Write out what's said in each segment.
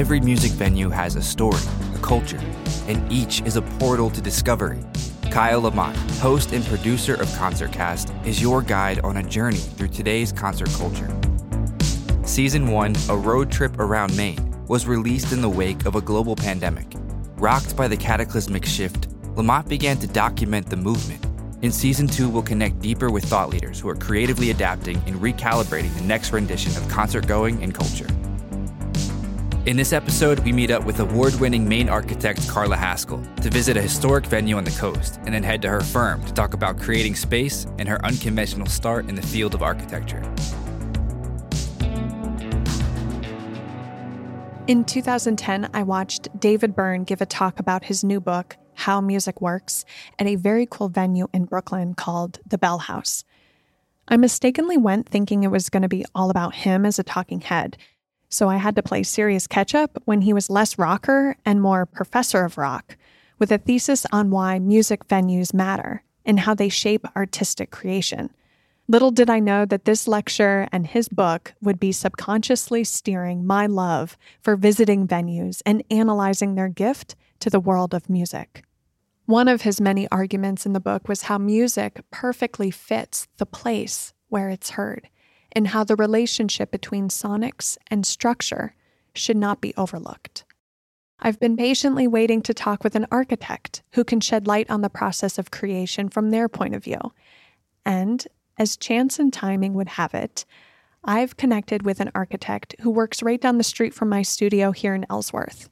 Every music venue has a story, a culture, and each is a portal to discovery. Kyle Lamont, host and producer of Concertcast, is your guide on a journey through today's concert culture. Season 1, A Road Trip Around Maine, was released in the wake of a global pandemic. Rocked by the cataclysmic shift, Lamont began to document the movement. In season two, we'll connect deeper with thought leaders who are creatively adapting and recalibrating the next rendition of concert going and culture. In this episode, we meet up with award winning Maine architect Carla Haskell to visit a historic venue on the coast and then head to her firm to talk about creating space and her unconventional start in the field of architecture. In 2010, I watched David Byrne give a talk about his new book, How Music Works, at a very cool venue in Brooklyn called the Bell House. I mistakenly went thinking it was going to be all about him as a talking head, so I had to play serious catch up when he was less rocker and more professor of rock, with a thesis on why music venues matter and how they shape artistic creation. Little did I know that this lecture and his book would be subconsciously steering my love for visiting venues and analyzing their gift to the world of music. One of his many arguments in the book was how music perfectly fits the place where it's heard and how the relationship between sonics and structure should not be overlooked. I've been patiently waiting to talk with an architect who can shed light on the process of creation from their point of view. And, as chance and timing would have it, I've connected with an architect who works right down the street from my studio here in Ellsworth.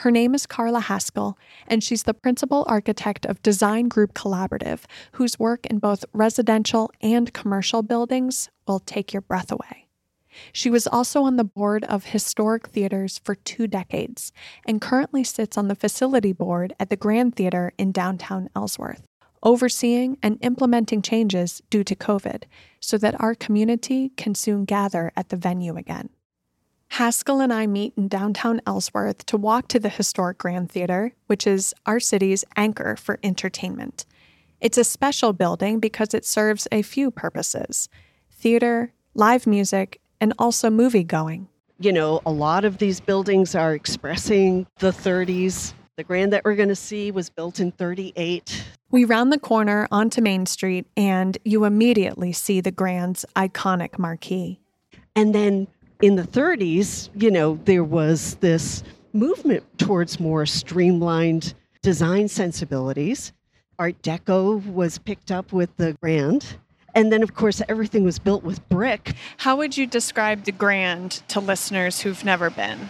Her name is Carla Haskell, and she's the principal architect of Design Group Collaborative, whose work in both residential and commercial buildings will take your breath away. She was also on the board of historic theaters for two decades and currently sits on the facility board at the Grand Theater in downtown Ellsworth, overseeing and implementing changes due to COVID so that our community can soon gather at the venue again. Haskell and I meet in downtown Ellsworth to walk to the historic Grand Theater, which is our city's anchor for entertainment. It's a special building because it serves a few purposes theater, live music, and also movie going. You know, a lot of these buildings are expressing the 30s. The Grand that we're going to see was built in 38. We round the corner onto Main Street, and you immediately see the Grand's iconic marquee. And then in the 30s, you know, there was this movement towards more streamlined design sensibilities. Art Deco was picked up with the Grand. And then, of course, everything was built with brick. How would you describe the Grand to listeners who've never been?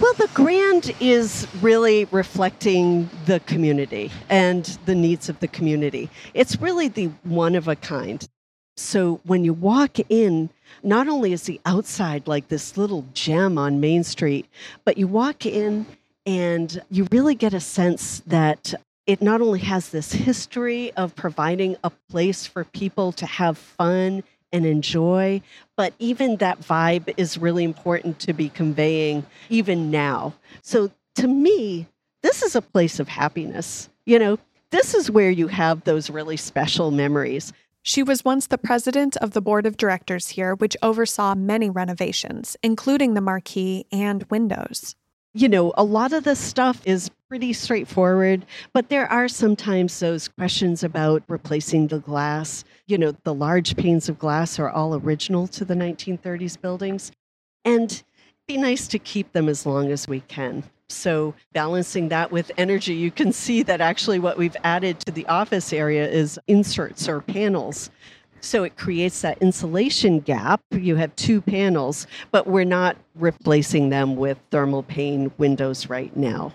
Well, the Grand is really reflecting the community and the needs of the community. It's really the one of a kind. So when you walk in, not only is the outside like this little gem on Main Street, but you walk in and you really get a sense that it not only has this history of providing a place for people to have fun and enjoy, but even that vibe is really important to be conveying even now. So to me, this is a place of happiness. You know, this is where you have those really special memories. She was once the president of the board of directors here, which oversaw many renovations, including the marquee and windows. You know, a lot of the stuff is pretty straightforward, but there are sometimes those questions about replacing the glass. You know, the large panes of glass are all original to the 1930s buildings. And be nice to keep them as long as we can. So, balancing that with energy, you can see that actually what we've added to the office area is inserts or panels. So it creates that insulation gap. You have two panels, but we're not replacing them with thermal pane windows right now.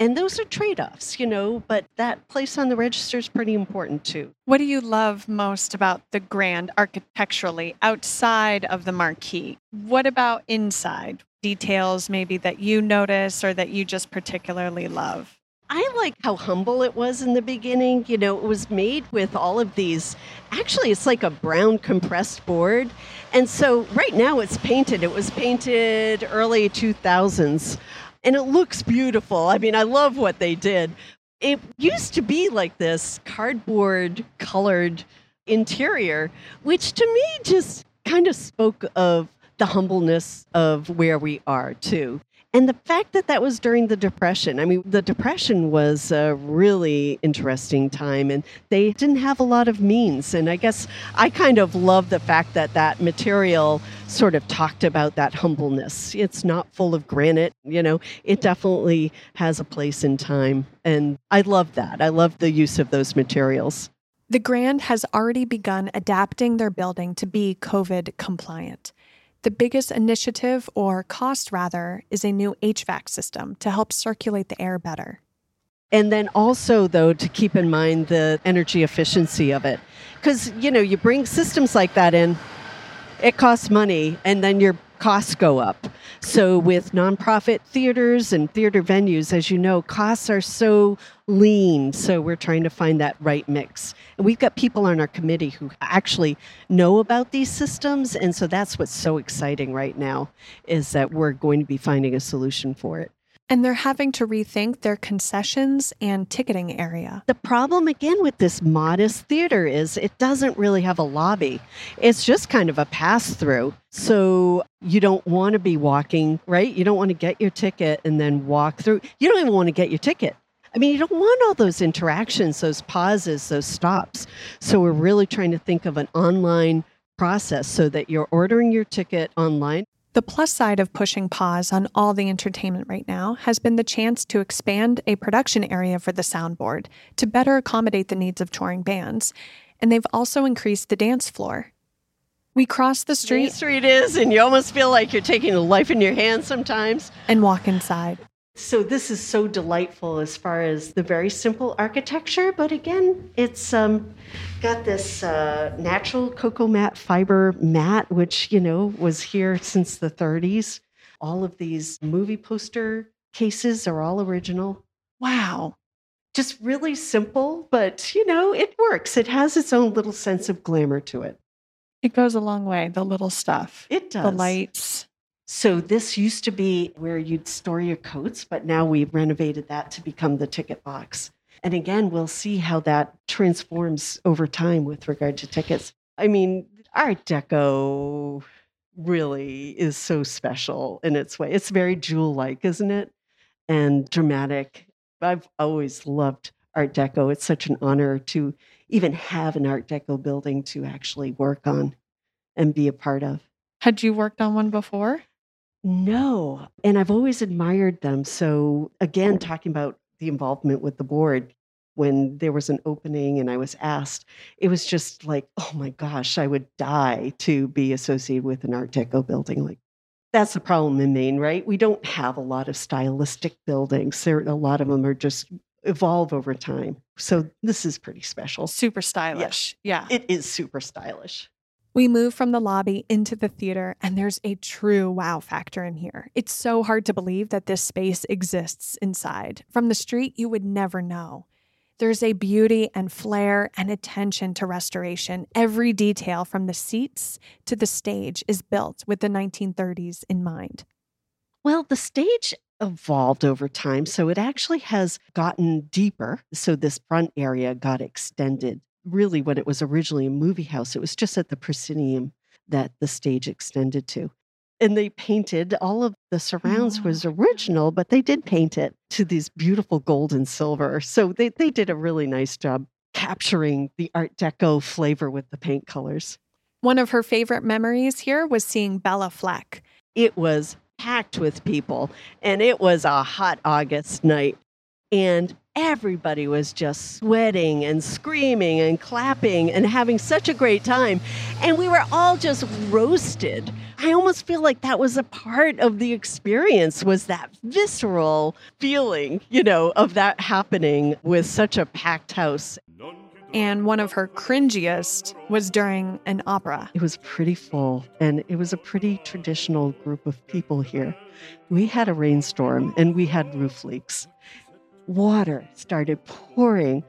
And those are trade offs, you know, but that place on the register is pretty important too. What do you love most about the Grand architecturally outside of the marquee? What about inside? Details maybe that you notice or that you just particularly love? I like how humble it was in the beginning. You know, it was made with all of these. Actually, it's like a brown compressed board. And so right now it's painted. It was painted early 2000s and it looks beautiful. I mean, I love what they did. It used to be like this cardboard colored interior, which to me just kind of spoke of the humbleness of where we are, too. And the fact that that was during the Depression, I mean, the Depression was a really interesting time and they didn't have a lot of means. And I guess I kind of love the fact that that material sort of talked about that humbleness. It's not full of granite, you know, it definitely has a place in time. And I love that. I love the use of those materials. The Grand has already begun adapting their building to be COVID compliant. The biggest initiative, or cost rather, is a new HVAC system to help circulate the air better. And then also, though, to keep in mind the energy efficiency of it. Because, you know, you bring systems like that in, it costs money, and then your costs go up. So, with nonprofit theaters and theater venues, as you know, costs are so lean. So, we're trying to find that right mix. And we've got people on our committee who actually know about these systems. And so, that's what's so exciting right now is that we're going to be finding a solution for it. And they're having to rethink their concessions and ticketing area. The problem again with this modest theater is it doesn't really have a lobby. It's just kind of a pass through. So you don't want to be walking, right? You don't want to get your ticket and then walk through. You don't even want to get your ticket. I mean, you don't want all those interactions, those pauses, those stops. So we're really trying to think of an online process so that you're ordering your ticket online the plus side of pushing pause on all the entertainment right now has been the chance to expand a production area for the soundboard to better accommodate the needs of touring bands, and they've also increased the dance floor. We cross the street. Main Street is, and you almost feel like you're taking a life in your hands sometimes. And walk inside. So this is so delightful as far as the very simple architecture, but again, it's um, got this uh, natural cocoa mat fiber mat, which you know was here since the 30s. All of these movie poster cases are all original. Wow. Just really simple, but you know, it works. It has its own little sense of glamour to it. It goes a long way, the little stuff. It does. The lights, so this used to be where you'd store your coats, but now we've renovated that to become the ticket box. And again, we'll see how that transforms over time with regard to tickets. I mean, Art Deco really is so special in its way. It's very jewel like, isn't it? And dramatic. I've always loved Art Deco. It's such an honor to even have an Art Deco building to actually work on and be a part of. Had you worked on one before? No. And I've always admired them. So, again, oh. talking about the involvement with the board, when there was an opening and I was asked, it was just like, oh my gosh, I would die to be associated with an Art Deco building. Like, that's the problem in Maine, right? We don't have a lot of stylistic buildings. There, a lot of them are just evolve over time. So this is pretty special. Super stylish. Yeah. yeah. It is super stylish. We move from the lobby into the theater, and there's a true wow factor in here. It's so hard to believe that this space exists inside. From the street, you would never know. There's a beauty and flair and attention to restoration. Every detail from the seats to the stage is built with the 1930s in mind. Well, the stage evolved over time, so it actually has gotten deeper. So this front area got extended really when it was originally a movie house. It was just at the proscenium that the stage extended to. And they painted all of the surrounds mm-hmm. was oh. original, but they did paint it to these beautiful gold and silver. So they, they did a really nice job capturing the Art Deco flavor with the paint colors. One of her favorite memories here was seeing Béla Fleck. It was packed with people, and it was a hot August night. And everybody was just sweating and screaming and clapping and having such a great time. And we were all just roasted. I almost feel like that was a part of the experience was that visceral feeling, you know, of that happening with such a packed house. And one of her cringiest was during an opera. It was pretty full, and it was a pretty traditional group of people here. We had a rainstorm and we had roof leaks water started pouring.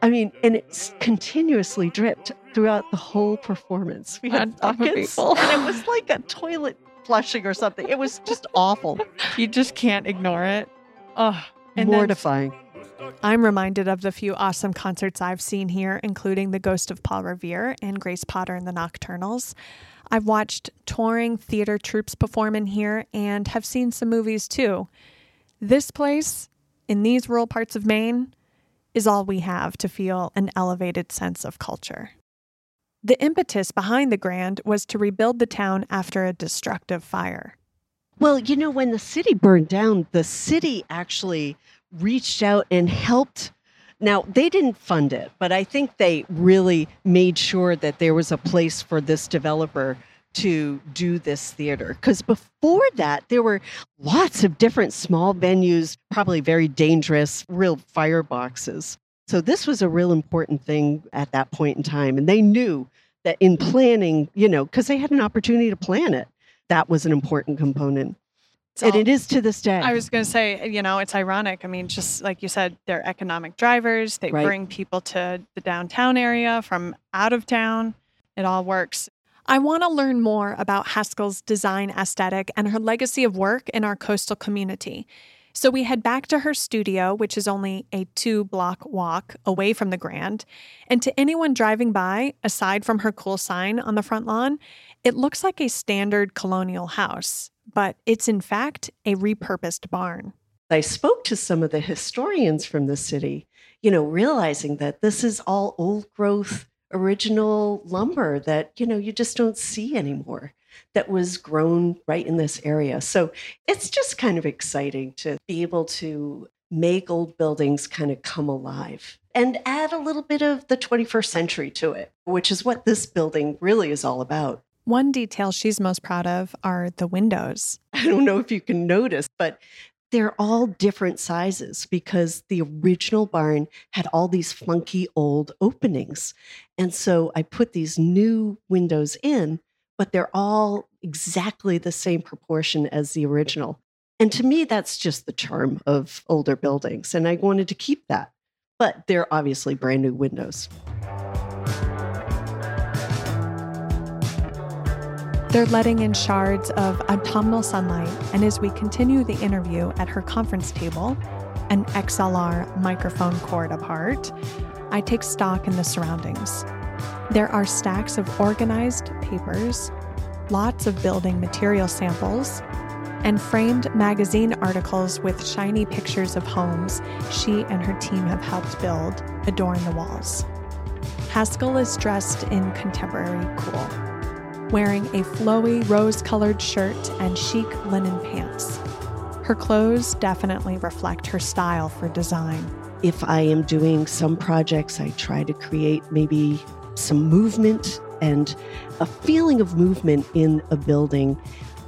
I mean, and it continuously dripped throughout the whole performance. We had buckets, and it was like a toilet flushing or something. It was just awful. You just can't ignore it. Oh, mortifying. I'm reminded of the few awesome concerts I've seen here, including The Ghost of Paul Revere and Grace Potter and the Nocturnals. I've watched touring theater troupes perform in here and have seen some movies too. This place, in these rural parts of Maine, is all we have to feel an elevated sense of culture. The impetus behind the Grand was to rebuild the town after a destructive fire. Well, you know, when the city burned down, the city actually reached out and helped. Now, they didn't fund it, but I think they really made sure that there was a place for this developer to do this theater. Because before that, there were lots of different small venues, probably very dangerous, real fireboxes. So this was a real important thing at that point in time. And they knew that in planning, you know, because they had an opportunity to plan it, that was an important component. And it is to this day. I was going to say, you know, it's ironic. I mean, just like you said, they're economic drivers. They Right. bring people to the downtown area from out of town. It all works. I want to learn more about Haskell's design aesthetic and her legacy of work in our coastal community. So we head back to her studio, which is only a two block walk away from the Grand. And to anyone driving by, aside from her cool sign on the front lawn, it looks like a standard colonial house, but it's in fact a repurposed barn. I spoke to some of the historians from the city, you know, realizing that this is all old growth, original lumber that, you know, you just don't see anymore that was grown right in this area. So it's just kind of exciting to be able to make old buildings kind of come alive and add a little bit of the 21st century to it, which is what this building really is all about. One detail she's most proud of are the windows. I don't know if you can notice, but they're all different sizes because the original barn had all these funky old openings. And so I put these new windows in, but they're all exactly the same proportion as the original. And to me, that's just the charm of older buildings. And I wanted to keep that. But they're obviously brand new windows. They're letting in shards of autumnal sunlight, and as we continue the interview at her conference table, an XLR microphone cord apart, I take stock in the surroundings. There are stacks of organized papers, lots of building material samples, and framed magazine articles with shiny pictures of homes she and her team have helped build adorn the walls. Haskell is dressed in contemporary cool wearing a flowy rose colored shirt and chic linen pants. Her clothes definitely reflect her style for design. if I am doing some projects, I try to create maybe some movement and a feeling of movement in a building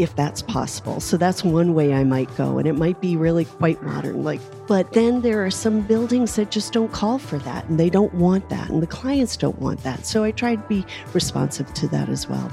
if that's possible. So that's one way I might go and it might be really quite modern like but then there are some buildings that just don't call for that and they don't want that and the clients don't want that. So I try to be responsive to that as well.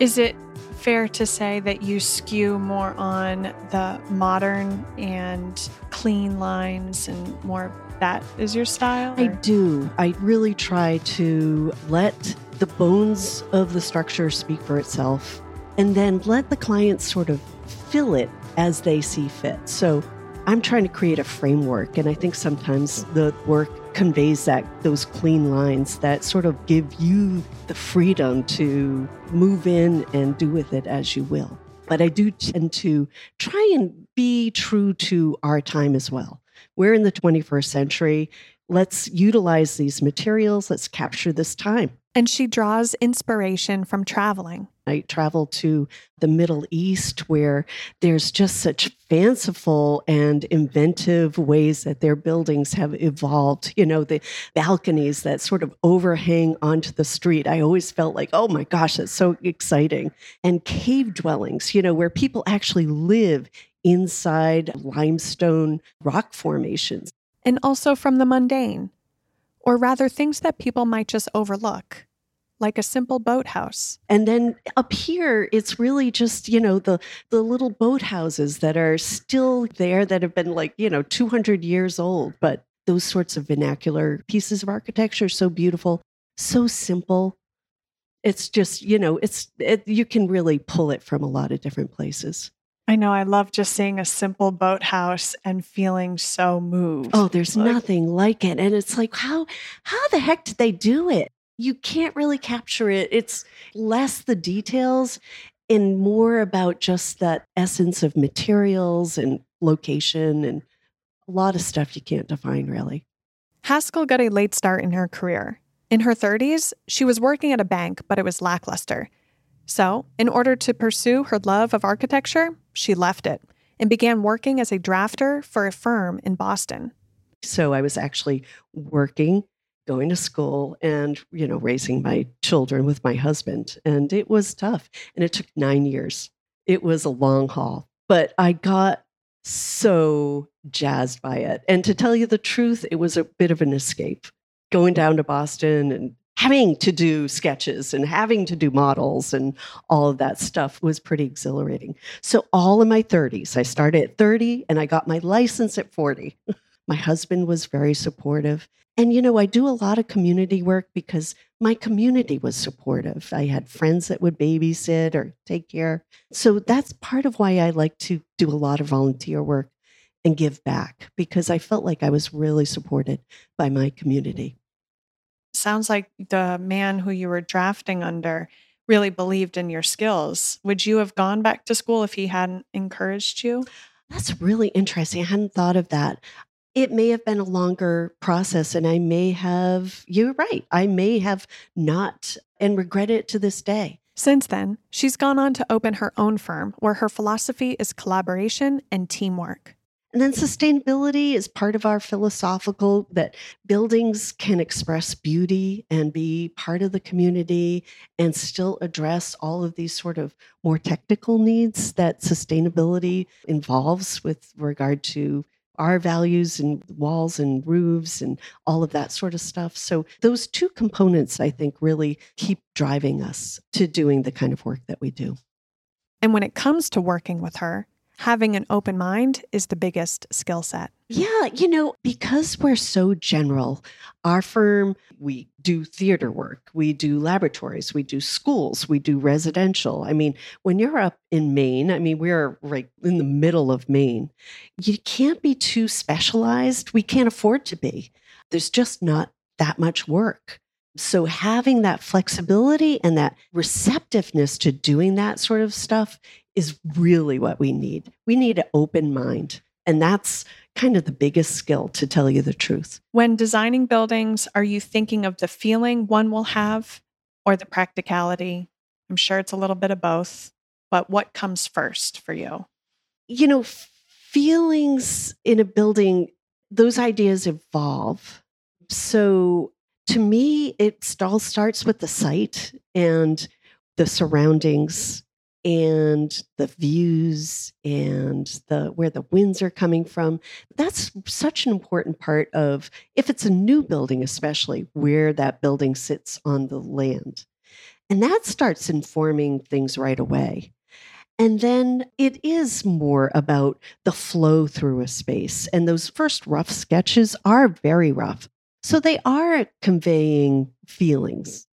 Is it fair to say that you skew more on the modern and clean lines and more that is your style? I do. I really try to let the bones of the structure speak for itself and then let the clients sort of fill it as they see fit. So I'm trying to create a framework, and I think sometimes the work conveys that those clean lines that sort of give you the freedom to move in and do with it as you will. But I do tend to try and be true to our time as well. We're in the 21st century. Let's utilize these materials. Let's capture this time. And she draws inspiration from traveling. I travel to the Middle East where there's just such fanciful and inventive ways that their buildings have evolved. You know, the balconies that sort of overhang onto the street. I always felt like, oh my gosh, that's so exciting. And cave dwellings, you know, where people actually live inside limestone rock formations. and also from the mundane, or rather things that people might just overlook, like a simple boathouse. And then up here, it's really just, you know, the the little boathouses that are still there that have been like, you know, 200 years old. But those sorts of vernacular pieces of architecture so beautiful, so simple. It's just, you know, it's it, you can really pull it from a lot of different places. I know I love just seeing a simple boathouse and feeling so moved. Oh, there's Like- nothing like it. And it's like, how how the heck did they do it? You can't really capture it. It's less the details and more about just that essence of materials and location and a lot of stuff you can't define really. Haskell got a late start in her career. In her 30s, she was working at a bank, but it was lackluster. So, in order to pursue her love of architecture, she left it and began working as a drafter for a firm in Boston. So, I was actually working, going to school, and, you know, raising my children with my husband. And it was tough. And it took nine years. It was a long haul, but I got so jazzed by it. And to tell you the truth, it was a bit of an escape. Going down to Boston and having to do sketches and having to do models and all of that stuff was pretty exhilarating. So, all in my 30s, I started at 30 and I got my license at 40. my husband was very supportive. And, you know, I do a lot of community work because my community was supportive. I had friends that would babysit or take care. So that's part of why I like to do a lot of volunteer work and give back because I felt like I was really supported by my community. Sounds like the man who you were drafting under really believed in your skills. Would you have gone back to school if he hadn't encouraged you? That's really interesting. I hadn't thought of that it may have been a longer process and I may have, you're right, I may have not and regret it to this day. Since then, she's gone on to open her own firm where her philosophy is collaboration and teamwork. And then sustainability is part of our philosophical that buildings can express beauty and be part of the community and still address all of these sort of more technical needs that sustainability involves with regard to our values and walls and roofs and all of that sort of stuff. So, those two components, I think, really keep driving us to doing the kind of work that we do. And when it comes to working with her, having an open mind is the biggest skill set. Yeah, you know, because we're so general, our firm, we do theater work, we do laboratories, we do schools, we do residential. I mean, when you're up in Maine, I mean, we're right in the middle of Maine, you can't be too specialized. We can't afford to be. There's just not that much work. So, having that flexibility and that receptiveness to doing that sort of stuff is really what we need. We need an open mind. And that's kind of the biggest skill, to tell you the truth. When designing buildings, are you thinking of the feeling one will have or the practicality? I'm sure it's a little bit of both, but what comes first for you? You know, feelings in a building, those ideas evolve. So to me, it all starts with the site and the surroundings and the views and the where the winds are coming from. That's such an important part of if it's a new building especially where that building sits on the land. And that starts informing things right away. And then it is more about the flow through a space. And those first rough sketches are very rough so they are conveying feelings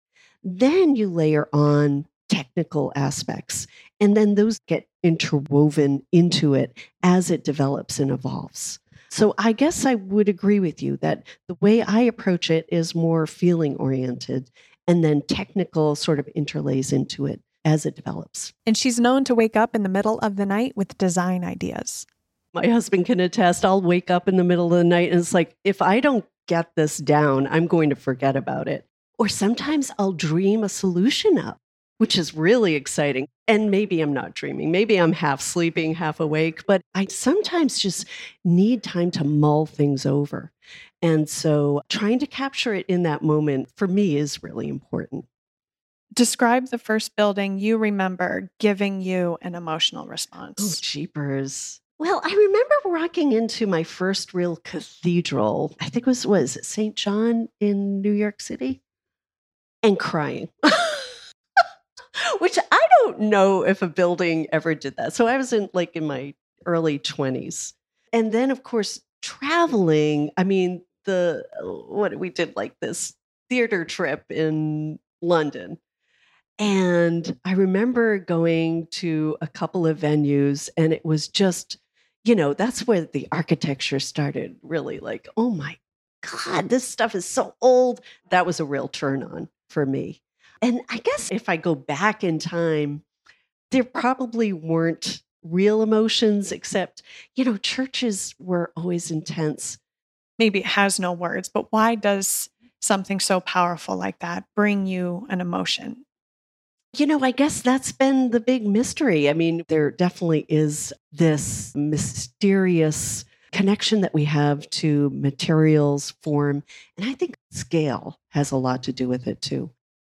then you layer on technical aspects. And then those get interwoven into it as it develops and evolves. So I guess I would agree with you that the way I approach it is more feeling oriented and then technical sort of interlays into it as it develops. And she's known to wake up in the middle of the night with design ideas. My husband can attest. I'll wake up in the middle of the night and it's like, if I don't get this down, I'm going to forget about it. Or sometimes I'll dream a solution up which is really exciting. And maybe I'm not dreaming. Maybe I'm half sleeping, half awake, but I sometimes just need time to mull things over. And so trying to capture it in that moment for me is really important. Describe the first building you remember giving you an emotional oh, response. Oh, jeepers. Well, I remember walking into my first real cathedral. I think it was was St. John in New York City and crying. which I don't know if a building ever did that. So I was in like in my early 20s. And then, of course, traveling. I mean, the what we did like this theater trip in London. And I remember going to a couple of venues, and it was just, you know, that's where the architecture started really like, oh my God, this stuff is so old. That was a real turn on for me. And I guess if I go back in time, there probably weren't real emotions, except, you know, churches were always intense. Maybe it has no words, but why does something so powerful like that bring you an emotion? You know, I guess that's been the big mystery. I mean, there definitely is this mysterious connection that we have to materials, form, and I think scale has a lot to do with it too.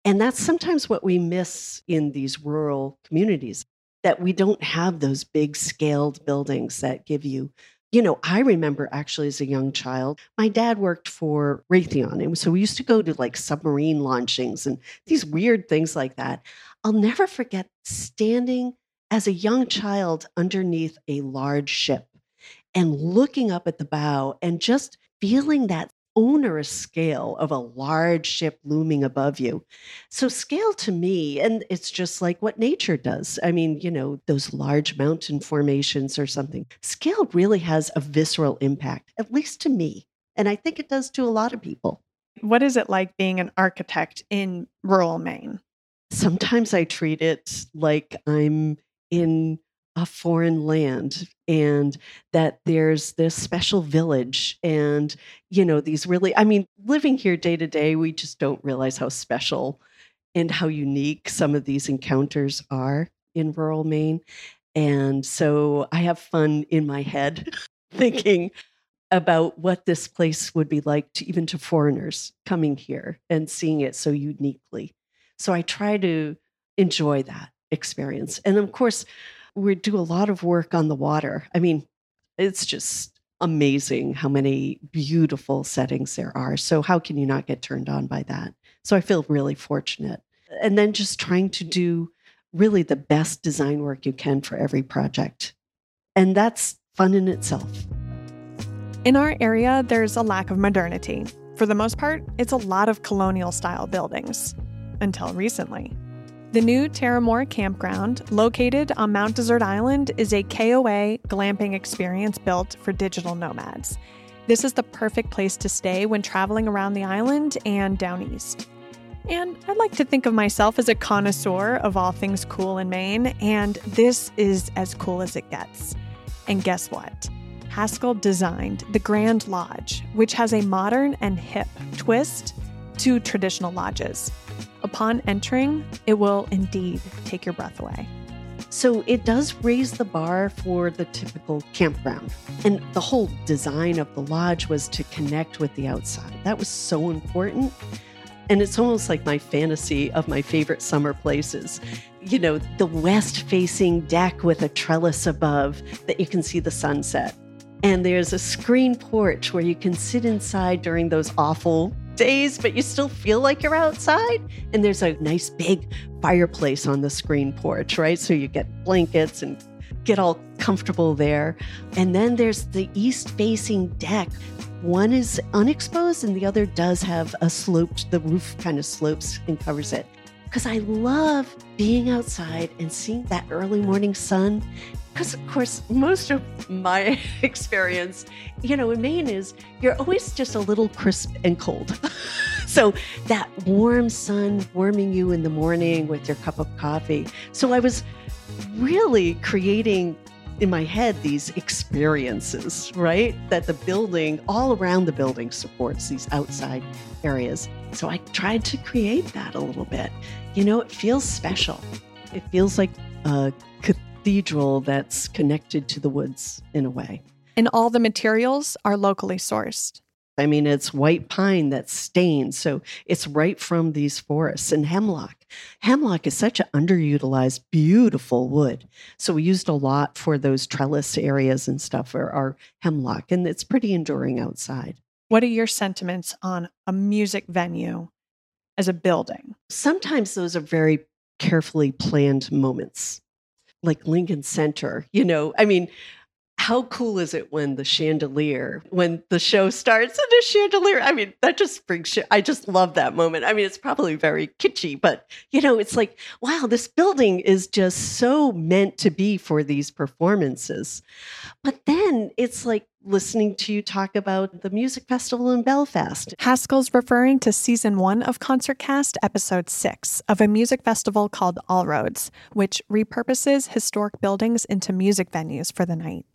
And that's sometimes what we miss in these rural communities that we don't have those big scaled buildings that give you you know, I remember actually as a young child, my dad worked for Raytheon. And so we used to go to like submarine launchings and these weird things like that. I'll never forget standing as a young child underneath a large ship and looking up at the bow and just feeling that onerous scale of a large ship looming above you. So, scale to me, and it's just like what nature does. I mean, you know, those large mountain formations or something, scale really has a visceral impact, at least to me. And I think it does to a lot of people. What is it like being an architect in rural Maine? Sometimes I treat it like I'm in a foreign land and that there's this special village and you know these really i mean living here day to day we just don't realize how special and how unique some of these encounters are in rural maine. And so i have fun in my head thinking about what this place would be like to even to foreigners coming here and seeing it so uniquely. So i try to enjoy that experience. And of course we do a lot of work on the water. I mean, it's just amazing how many beautiful settings there are. So, how can you not get turned on by that? So, I feel really fortunate. And then just trying to do really the best design work you can for every project. And that's fun in itself. In our area, there's a lack of modernity. For the most part, it's a lot of colonial style buildings. Until recently. The new Terramor Campground, located on Mount Desert Island, is a KOA glamping experience built for digital nomads. This is the perfect place to stay when traveling around the island and down east. And I like to think of myself as a connoisseur of all things cool in Maine, and this is as cool as it gets. And guess what? Haskell designed the Grand Lodge, which has a modern and hip twist to traditional lodges. Upon entering, it will indeed take your breath away. So it does raise the bar for the typical campground. And the whole design of the lodge was to connect with the outside. That was so important. And it's almost like my fantasy of my favorite summer places. You know, the west facing deck with a trellis above that you can see the sunset. And there's a screen porch where you can sit inside during those awful days, but you still feel like you're outside. And there's a nice big fireplace on the screen porch, right? So you get blankets and get all comfortable there. And then there's the east facing deck. One is unexposed and the other does have a sloped, the roof kind of slopes and covers it. Because I love being outside and seeing that early morning sun because of course most of my experience you know in maine is you're always just a little crisp and cold. So that warm sun warming you in the morning with your cup of coffee. So i was really creating in my head these experiences right? That the building all around the building supports these outside areas. So i tried to create that a little bit. You know it feels special. It feels like a cathedral that's connected to the woods in a way. And all the materials are locally sourced. I mean, it's white pine that's stained. So it's right from these forests and hemlock. Hemlock is such an underutilized, beautiful wood. So we used a lot for those trellis areas and stuff for our hemlock, and it's pretty enduring outside. What are your sentiments on a music venue as a building? Sometimes those are very carefully planned moments like Lincoln Center. You know, I mean, how cool is it when the chandelier, when the show starts and the chandelier? I mean, that just brings, I just love that moment. I mean, it's probably very kitschy, but you know, it's like, wow, this building is just so meant to be for these performances. But then it's like listening to you talk about the music festival in Belfast. Haskell's referring to season one of Concertcast, episode six, of a music festival called All Roads, which repurposes historic buildings into music venues for the night.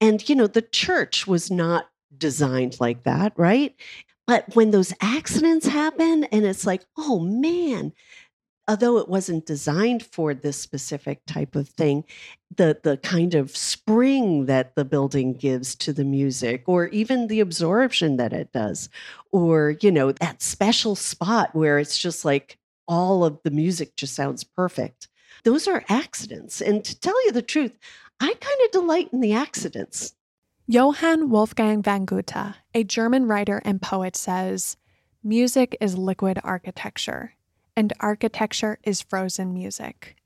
And, you know, the church was not designed like that, right? But when those accidents happen and it's like, oh man, although it wasn't designed for this specific type of thing, the the kind of spring that the building gives to the music, or even the absorption that it does, or you know that special spot where it's just like all of the music just sounds perfect. Those are accidents, and to tell you the truth, I kind of delight in the accidents. Johann Wolfgang von Goethe, a German writer and poet, says, Music is liquid architecture, and architecture is frozen music.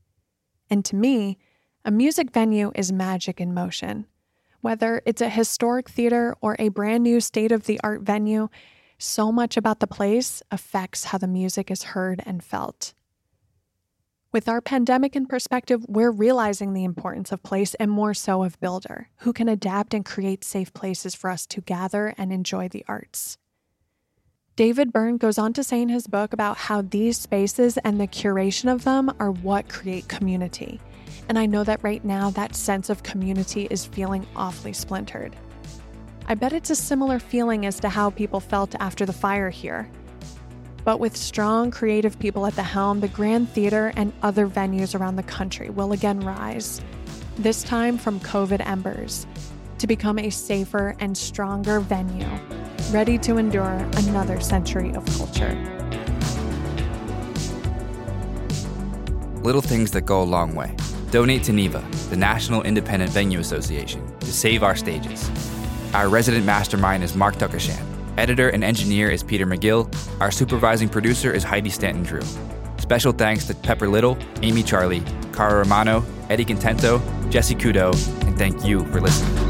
And to me, a music venue is magic in motion. Whether it's a historic theater or a brand new state of the art venue, so much about the place affects how the music is heard and felt. With our pandemic in perspective, we're realizing the importance of place and more so of Builder, who can adapt and create safe places for us to gather and enjoy the arts. David Byrne goes on to say in his book about how these spaces and the curation of them are what create community. And I know that right now that sense of community is feeling awfully splintered. I bet it's a similar feeling as to how people felt after the fire here. But with strong creative people at the helm, the Grand Theater and other venues around the country will again rise, this time from COVID embers, to become a safer and stronger venue, ready to endure another century of culture. Little things that go a long way. Donate to NIVA, the National Independent Venue Association, to save our stages. Our resident mastermind is Mark Tuckershan Editor and engineer is Peter McGill. Our supervising producer is Heidi Stanton Drew. Special thanks to Pepper Little, Amy Charlie, Cara Romano, Eddie Contento, Jesse Kudo, and thank you for listening.